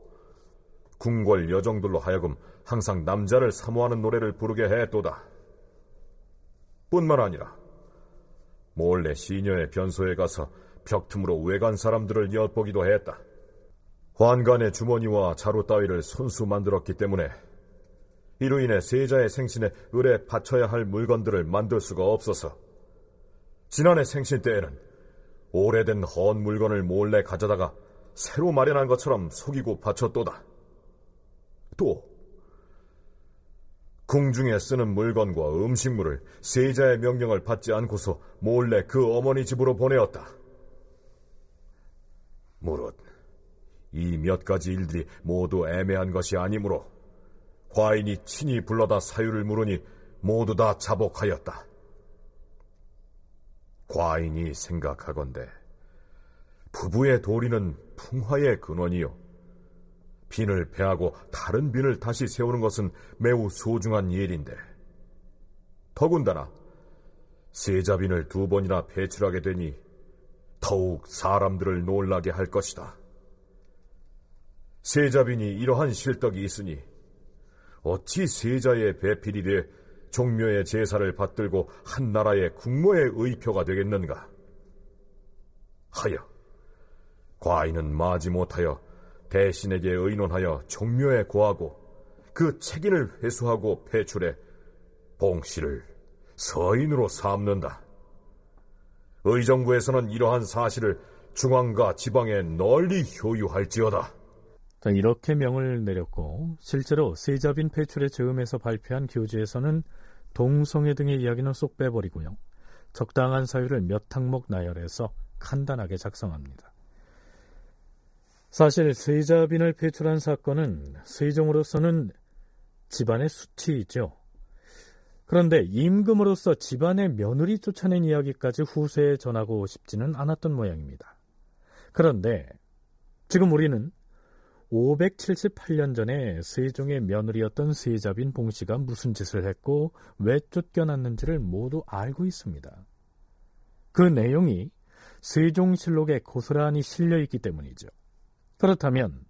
궁궐 여정들로 하여금 항상 남자를 사모하는 노래를 부르게 했도다. 뿐만 아니라 몰래 시녀의 변소에 가서 벽틈으로 외간 사람들을 엿보기도 했다. 환관의 주머니와 자루 따위를 손수 만들었기 때문에 이로 인해 세자의 생신에 을에 바쳐야 할 물건들을 만들 수가 없어서 지난해 생신 때에는 오래된 헌 물건을 몰래 가져다가 새로 마련한 것처럼 속이고 바쳤도다. 또 궁중에 쓰는 물건과 음식물을 세자의 명령을 받지 않고서 몰래 그 어머니 집으로 보내었다. 무릇 이 몇 가지 일들이 모두 애매한 것이 아니므로 과인이 친히 불러다 사유를 물으니 모두 다 자복하였다. 과인이 생각하건대 부부의 도리는 풍화의 근원이요. 빈을 패하고 다른 빈을 다시 세우는 것은 매우 소중한 일인데 더군다나 세자빈을 두 번이나 배출하게 되니 더욱 사람들을 놀라게 할 것이다. 세자빈이 이러한 실덕이 있으니 어찌 세자의 배필이 돼 종묘의 제사를 받들고 한 나라의 국모의 의표가 되겠는가? 하여 과인은 마지 못하여 대신에게 의논하여 종묘에 고하고 그 책임을 회수하고 폐출해 봉씨를 서인으로 삼는다. 의정부에서는 이러한 사실을 중앙과 지방에 널리 효유할지어다. 자, 이렇게 명을 내렸고 실제로 세자빈 폐출의 즈음에서 발표한 교지에서는 동성애 등의 이야기는 쏙 빼버리고요. 적당한 사유를 몇 항목 나열해서 간단하게 작성합니다. 사실 세자빈을 폐출한 사건은 세종으로서는 집안의 수치이죠. 그런데 임금으로서 집안의 며느리 쫓아낸 이야기까지 후세에 전하고 싶지는 않았던 모양입니다. 그런데 지금 우리는 578년 전에 세종의 며느리였던 세자빈 봉씨가 무슨 짓을 했고 왜 쫓겨났는지를 모두 알고 있습니다. 그 내용이 세종실록에 고스란히 실려 있기 때문이죠. 그렇다면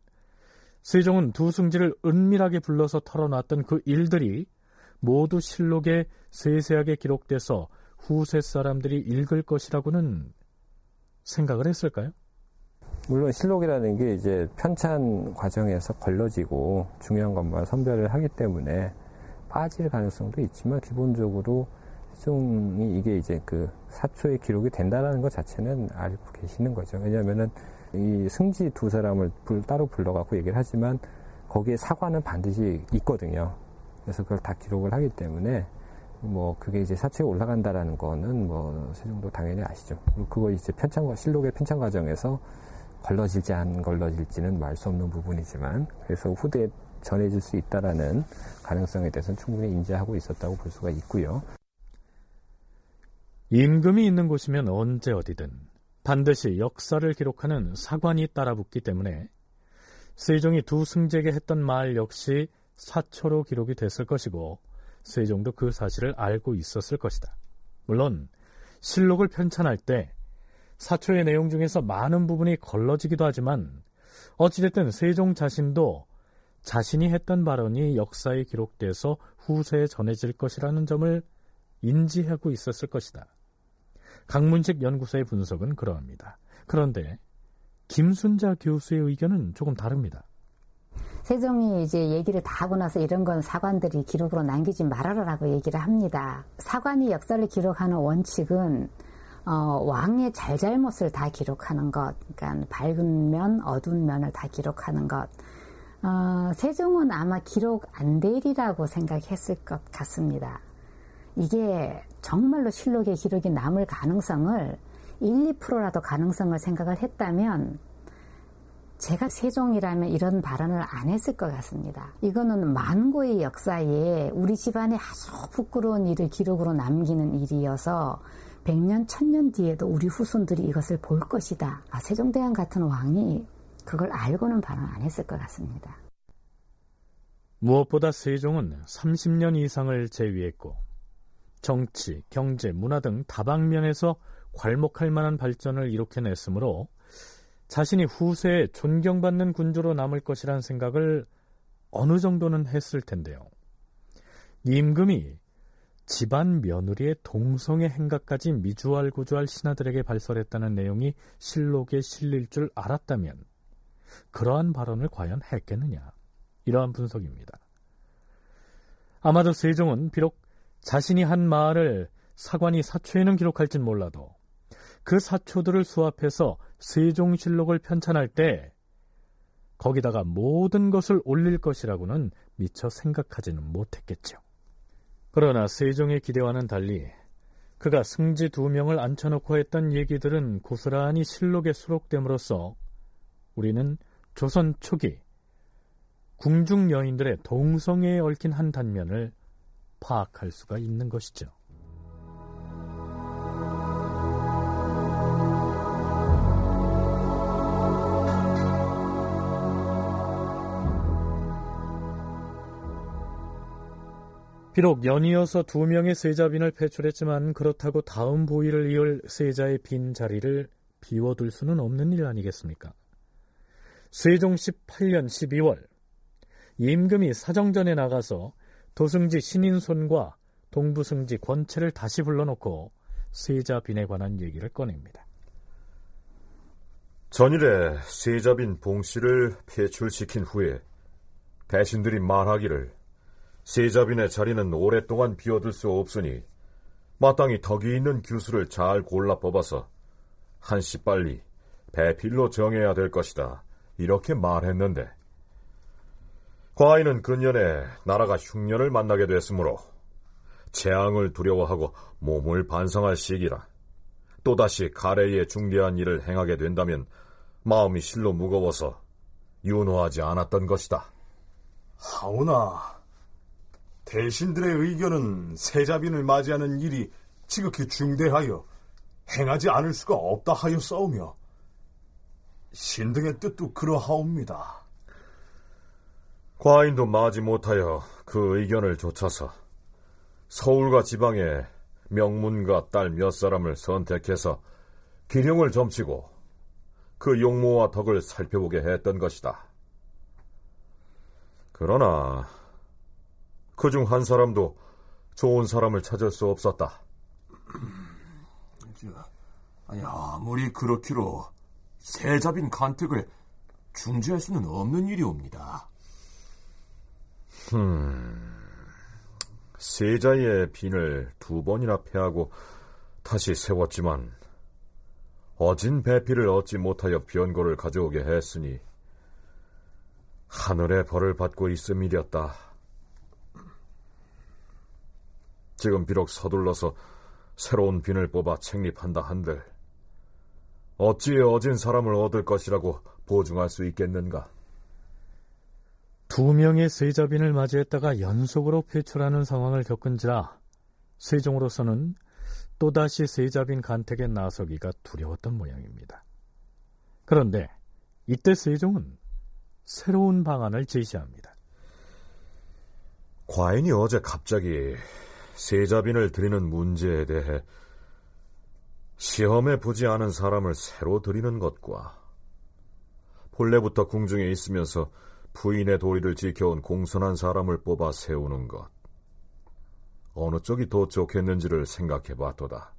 세종은 두 승지를 은밀하게 불러서 털어놨던 그 일들이 모두 실록에 세세하게 기록돼서 후세 사람들이 읽을 것이라고는 생각을 했을까요? 물론 실록이라는 게 이제 편찬 과정에서 걸러지고 중요한 것만 선별을 하기 때문에 빠질 가능성도 있지만 기본적으로 세종이 이게 이제 그 사초의 기록이 된다라는 것 자체는 알고 계시는 거죠. 왜냐하면은 이 승지 두 사람을 불, 따로 불러갖고 얘기를 하지만 거기에 사과는 반드시 있거든요. 그래서 그걸 다 기록을 하기 때문에 뭐 그게 이제 사초에 올라간다라는 거는 뭐 세종도 당연히 아시죠. 그거 이제 편찬과 실록의 편찬 과정에서 걸러질지 안 걸러질지는 말 수 없는 부분이지만 그래서 후대에 전해질 수 있다라는 가능성에 대해서는 충분히 인지하고 있었다고 볼 수가 있고요. 임금이 있는 곳이면 언제 어디든 반드시 역사를 기록하는 사관이 따라붙기 때문에 세종이 두 승제에게 했던 말 역시 사초로 기록이 됐을 것이고 세종도 그 사실을 알고 있었을 것이다. 물론 실록을 편찬할 때 사초의 내용 중에서 많은 부분이 걸러지기도 하지만 어찌됐든 세종 자신도 자신이 했던 발언이 역사에 기록돼서 후세에 전해질 것이라는 점을 인지하고 있었을 것이다. 강문식 연구소의 분석은 그러합니다. 그런데 김순자 교수의 의견은 조금 다릅니다. 세종이 이제 얘기를 다 하고 나서 이런 건 사관들이 기록으로 남기지 말아라라고 얘기를 합니다. 사관이 역사를 기록하는 원칙은 어, 왕의 잘잘못을 다 기록하는 것, 그러니까 밝은 면, 어두운 면을 다 기록하는 것. 어, 세종은 아마 기록 안 되리라고 생각했을 것 같습니다. 이게 정말로 실록의 기록이 남을 가능성을 1, 2%라도 가능성을 생각을 했다면 제가 세종이라면 이런 발언을 안 했을 것 같습니다. 이거는 만고의 역사에 우리 집안에 아주 부끄러운 일을 기록으로 남기는 일이어서 100년, 1000년 뒤에도 우리 후손들이 이것을 볼 것이다. 아, 세종대왕 같은 왕이 그걸 알고는 발언 안 했을 것 같습니다. 무엇보다 세종은 30년 이상을 재위했고 정치, 경제, 문화 등 다방면에서 괄목할 만한 발전을 이룩해냈으므로 자신이 후세에 존경받는 군주로 남을 것이란 생각을 어느 정도는 했을 텐데요. 임금이 집안 며느리의 동성애 행각까지 미주알 고주할 신하들에게 발설했다는 내용이 실록에 실릴 줄 알았다면 그러한 발언을 과연 했겠느냐 이러한 분석입니다. 아마도 세종은 비록 자신이 한 말을 사관이 사초에는 기록할진 몰라도 그 사초들을 수합해서 세종실록을 편찬할 때 거기다가 모든 것을 올릴 것이라고는 미처 생각하지는 못했겠죠. 그러나 세종의 기대와는 달리 그가 승지 두 명을 앉혀놓고 했던 얘기들은 고스란히 실록에 수록됨으로써 우리는 조선 초기 궁중 여인들의 동성애에 얽힌 한 단면을 파악할 수가 있는 것이죠. 비록 연이어서 두 명의 세자빈을 배출했지만 그렇다고 다음 보위를 이을 세자의 빈 자리를 비워둘 수는 없는 일 아니겠습니까? 세종 18년 12월 임금이 사정전에 나가서 도승지 신인손과 동부승지 권채를 다시 불러놓고 세자빈에 관한 얘기를 꺼냅니다. 전일에 세자빈 봉씨를 폐출시킨 후에 배신들이 말하기를 세자빈의 자리는 오랫동안 비워둘 수 없으니 마땅히 덕이 있는 규수를 잘 골라 뽑아서 한시 빨리 배필로 정해야 될 것이다. 이렇게 말했는데 과인은 근년에 나라가 흉년을 만나게 됐으므로 재앙을 두려워하고 몸을 반성할 시기라. 또다시 가래의 중대한 일을 행하게 된다면 마음이 실로 무거워서 윤호하지 않았던 것이다. 하오나 대신들의 의견은 세자빈을 맞이하는 일이 지극히 중대하여 행하지 않을 수가 없다 하여 싸우며 신등의 뜻도 그러하옵니다. 과인도 마지 못하여 그 의견을 좇아서 서울과 지방에 명문가 딸몇 사람을 선택해서 기령을 점치고 그 용모와 덕을 살펴보게 했던 것이다. 그러나 그 중 한 사람도 좋은 사람을 찾을 수 없었다. 아니, 아무리 그렇기로 세자빈 간택을 중지할 수는 없는 일이옵니다. 음, 세자의 빈을 두 번이나 패하고 다시 세웠지만 어진 배필을 얻지 못하여 변고를 가져오게 했으니 하늘의 벌을 받고 있음이렸다. 지금 비록 서둘러서 새로운 빈을 뽑아 책립한다 한들 어찌 어진 사람을 얻을 것이라고 보증할 수 있겠는가? 두 명의 세자빈을 맞이했다가 연속으로 폐출하는 상황을 겪은지라 세종으로서는 또다시 세자빈 간택에 나서기가 두려웠던 모양입니다. 그런데 이때 세종은 새로운 방안을 제시합니다. 과인이 어제 갑자기 세자빈을 드리는 문제에 대해 시험해 보지 않은 사람을 새로 드리는 것과 본래부터 궁중에 있으면서 부인의 도리를 지켜온 공손한 사람을 뽑아 세우는 것. 어느 쪽이 더 좋겠는지를 생각해 봤도다.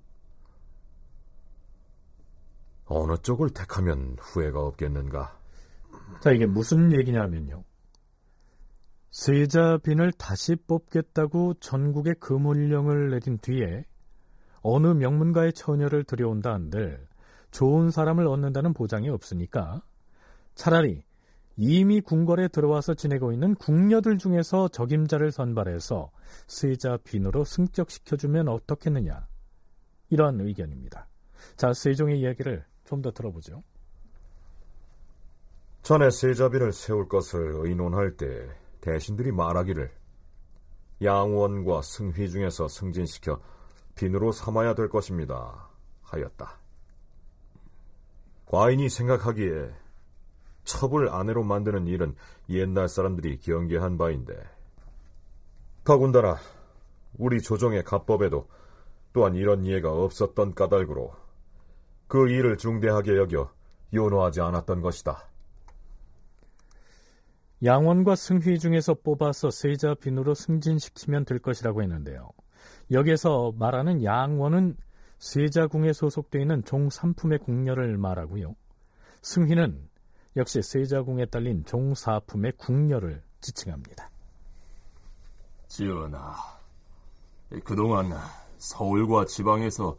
어느 쪽을 택하면 후회가 없겠는가? 자, 이게 무슨 얘기냐면요. 세자빈을 다시 뽑겠다고 전국에 금물령을 내린 뒤에 어느 명문가의 처녀를 들여온다 한들 좋은 사람을 얻는다는 보장이 없으니까 차라리 이미 궁궐에 들어와서 지내고 있는 궁녀들 중에서 적임자를 선발해서 세자 빈으로 승격시켜주면 어떻겠느냐. 이러한 의견입니다. 자, 세종의 이야기를 좀 더 들어보죠. 전에 세자빈을 세울 것을 의논할 때 대신들이 말하기를 양원과 승휘 중에서 승진시켜 빈으로 삼아야 될 것입니다. 하였다. 과인이 생각하기에 첩을 아내로 만드는 일은 옛날 사람들이 경계한 바인데 더군다나 우리 조정의 가법에도 또한 이런 예가 없었던 까닭으로 그 일을 중대하게 여겨 요노하지 않았던 것이다. 양원과 승휘 중에서 뽑아서 세자 빈으로 승진시키면 될 것이라고 했는데요. 여기서 말하는 양원은 세자궁에 소속되어 있는 종3품의 궁녀를 말하고요. 승희는 역시 세자궁에 딸린 종4품의 궁녀를 지칭합니다. 지은아, 그동안 서울과 지방에서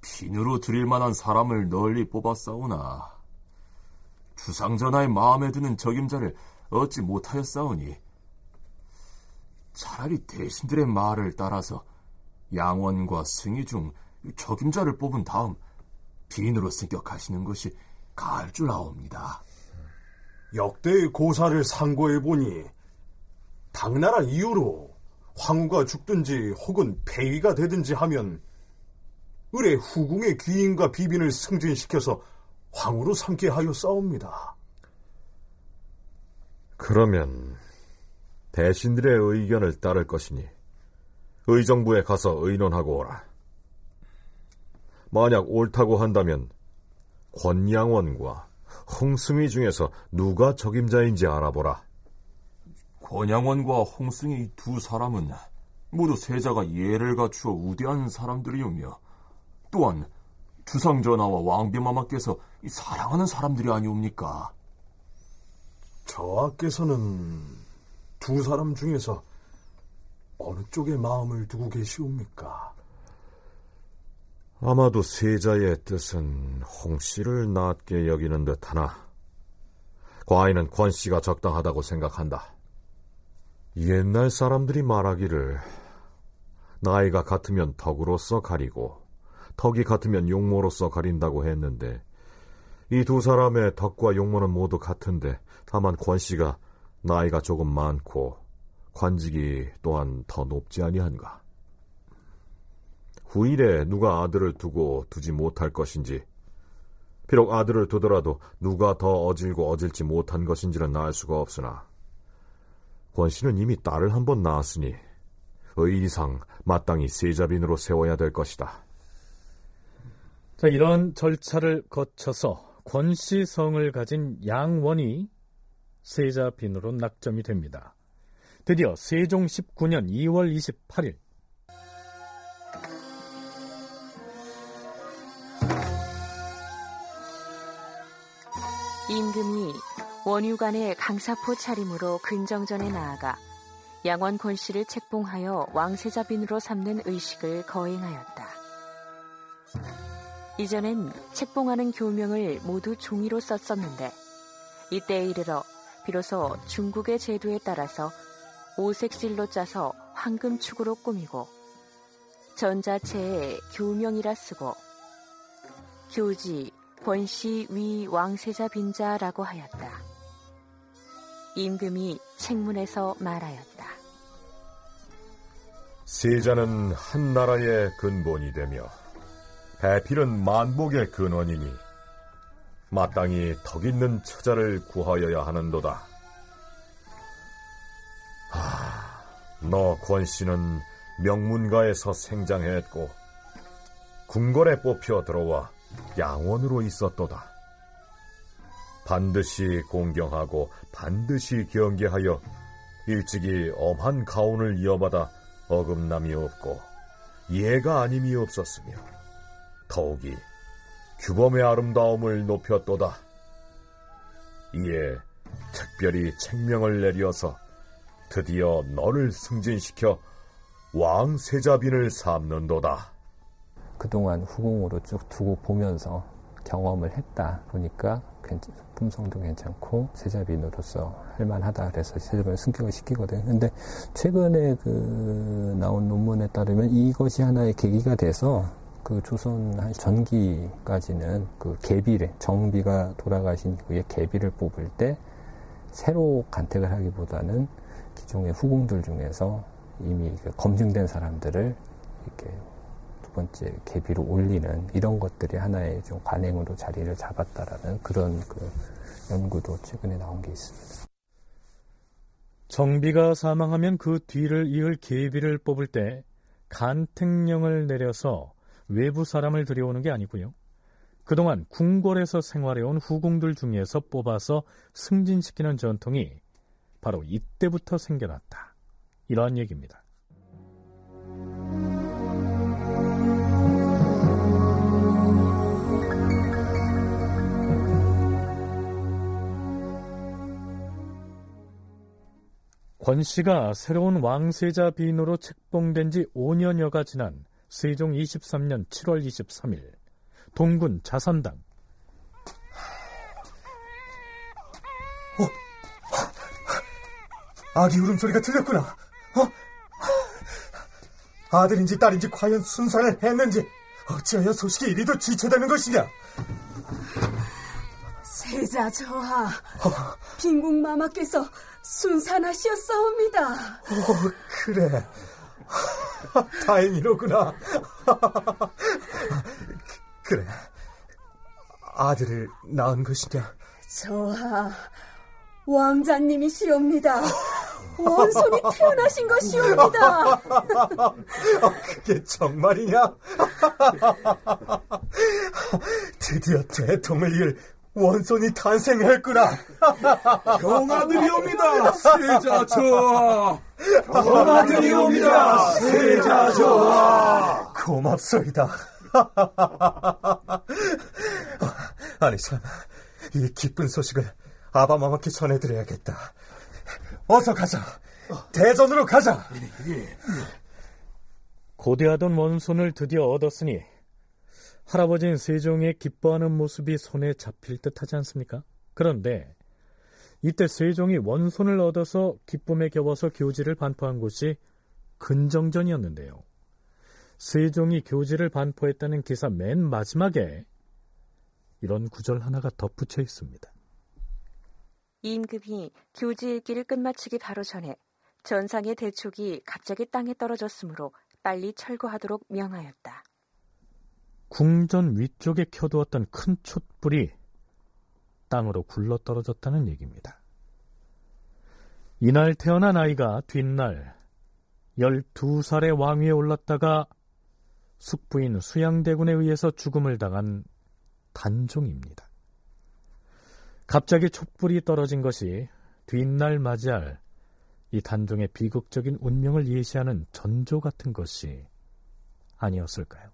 빈으로 드릴 만한 사람을 널리 뽑았사오나 주상전하의 마음에 드는 적임자를 얻지 못하였사오니 차라리 대신들의 말을 따라서 양원과 승희 중 적임자를 뽑은 다음 빈으로 승격하시는 것이 가할 줄 아옵니다. 역대의 고사를 상고해 보니 당나라 이후로 황후가 죽든지 혹은 폐위가 되든지 하면 을의 후궁의 귀인과 비빈을 승진시켜서 황후로 삼게 하여 싸웁니다. 그러면 대신들의 의견을 따를 것이니 의정부에 가서 의논하고 오라. 만약 옳다고 한다면 권양원과 홍승희 중에서 누가 적임자인지 알아보라. 권양원과 홍승희 두 사람은 모두 세자가 예를 갖추어 우대한 사람들이오며 또한 주상전하와 왕비마마께서 사랑하는 사람들이 아니옵니까? 저하께서는 두 사람 중에서 어느 쪽에 마음을 두고 계시옵니까? 아마도 세자의 뜻은 홍 씨를 낫게 여기는 듯하나 과인은 권 씨가 적당하다고 생각한다. 옛날 사람들이 말하기를 나이가 같으면 덕으로서 가리고 덕이 같으면 용모로서 가린다고 했는데 이 두 사람의 덕과 용모는 모두 같은데 다만 권 씨가 나이가 조금 많고 관직이 또한 더 높지 아니한가. 후일에 누가 아들을 두고 두지 못할 것인지, 비록 아들을 두더라도 누가 더 어질고 어질지 못한 것인지는 알 수가 없으나, 권 씨는 이미 딸을 한 번 낳았으니 의리상 마땅히 세자빈으로 세워야 될 것이다. 자, 이런 절차를 거쳐서 권씨 성을 가진 양원이 세자빈으로 낙점이 됩니다. 드디어 세종 19년 2월 28일 임금이 원유관의 강사포 차림으로 근정전에 나아가 양원 권 씨를 책봉하여 왕세자빈으로 삼는 의식을 거행하였다. 이전엔 책봉하는 교명을 모두 종이로 썼었는데 이때에 이르러 비로소 중국의 제도에 따라서 오색실로 짜서 황금축으로 꾸미고 전자체에 교명이라 쓰고 교지, 권씨 위 왕세자 빈자라고 하였다. 임금이 책문에서 말하였다. 세자는 한 나라의 근본이 되며 배필은 만복의 근원이니 마땅히 덕 있는 처자를 구하여야 하는도다. 하, 너 권씨는 명문가에서 생장했고 궁궐에 뽑혀 들어와 양원으로 있었도다. 반드시 공경하고 반드시 경계하여 일찍이 엄한 가온을 이어받아 어금남이 없고 예가 아님이 없었으며 더욱이 규범의 아름다움을 높였도다. 이에 특별히 책명을 내려서 드디어 너를 승진시켜 왕 세자빈을 삼는도다. 그동안 후궁으로 쭉 두고 보면서 경험을 했다 보니까 품성도 괜찮고 세자빈으로서 할만하다 그래서 세자빈을 승격을 시키거든요. 근데 최근에 그 나온 논문에 따르면 이것이 하나의 계기가 돼서 그 조선 한 전기까지는 그 계비를 정비가 돌아가신 그의 계비를 뽑을 때 새로 간택을 하기보다는 기존의 후궁들 중에서 이미 그 검증된 사람들을 이렇게 두 번째 계비로 올리는 이런 것들이 하나의 좀 관행으로 자리를 잡았다라는 그런 그 연구도 최근에 나온 게 있습니다. 정비가 사망하면 그 뒤를 이을 계비를 뽑을 때 간택령을 내려서 외부 사람을 들여오는 게 아니고요. 그동안 궁궐에서 생활해온 후궁들 중에서 뽑아서 승진시키는 전통이 바로 이때부터 생겨났다. 이러한 얘기입니다. 권 씨가 새로운 왕세자 비인으로 책봉된 지 5년여가 지난 세종 23년 7월 23일 동군 자선당 어? 아기 울음소리가 들렸구나. 어? 아들인지 딸인지 과연 순산을 했는지 어찌하여 소식이 이리도 지체되는 것이냐? 세자 저하, 어. 빈궁마마께서 순산하시었사옵니다. 어, 그래. *laughs* 다행이로구나. *laughs* 그래. 아들을 낳은 것이냐? 저하, 왕자님이시옵니다. 원손이 태어나신 것이옵니다. *laughs* 그게 정말이냐? 드디어 대통을 이을 원손이 탄생했구나. *laughs* 경아들이옵니다, 세자저. 경아들이옵니다, 세자저. 고맙소이다. *laughs* 아니 참, 이 기쁜 소식을 아바마마께 전해드려야겠다. 어서 가자. 대전으로 가자. 고대하던 원손을 드디어 얻었으니 할아버지는 세종의 기뻐하는 모습이 손에 잡힐 듯 하지 않습니까? 그런데 이때 세종이 원손을 얻어서 기쁨에 겹어서 교지를 반포한 곳이 근정전이었는데요. 세종이 교지를 반포했다는 기사 맨 마지막에 이런 구절 하나가 덧붙여 있습니다. 임금이 교지 읽기를 끝마치기 바로 전에 전상의 대촉이 갑자기 땅에 떨어졌으므로 빨리 철거하도록 명하였다. 궁전 위쪽에 켜두었던 큰 촛불이 땅으로 굴러 떨어졌다는 얘기입니다. 이날 태어난 아이가 뒷날 12살의 왕위에 올랐다가 숙부인 수양대군에 의해서 죽음을 당한 단종입니다. 갑자기 촛불이 떨어진 것이 뒷날 맞이할 이 단종의 비극적인 운명을 예시하는 전조 같은 것이 아니었을까요?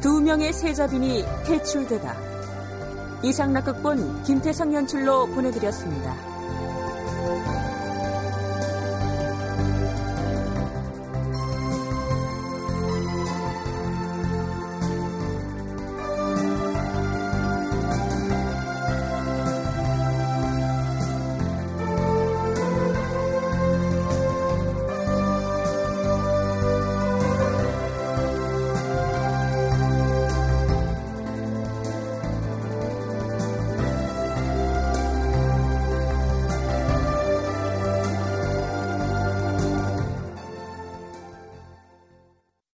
두 명의 세자빈이 퇴출되다. 이상락극본 김태성 연출로 보내드렸습니다.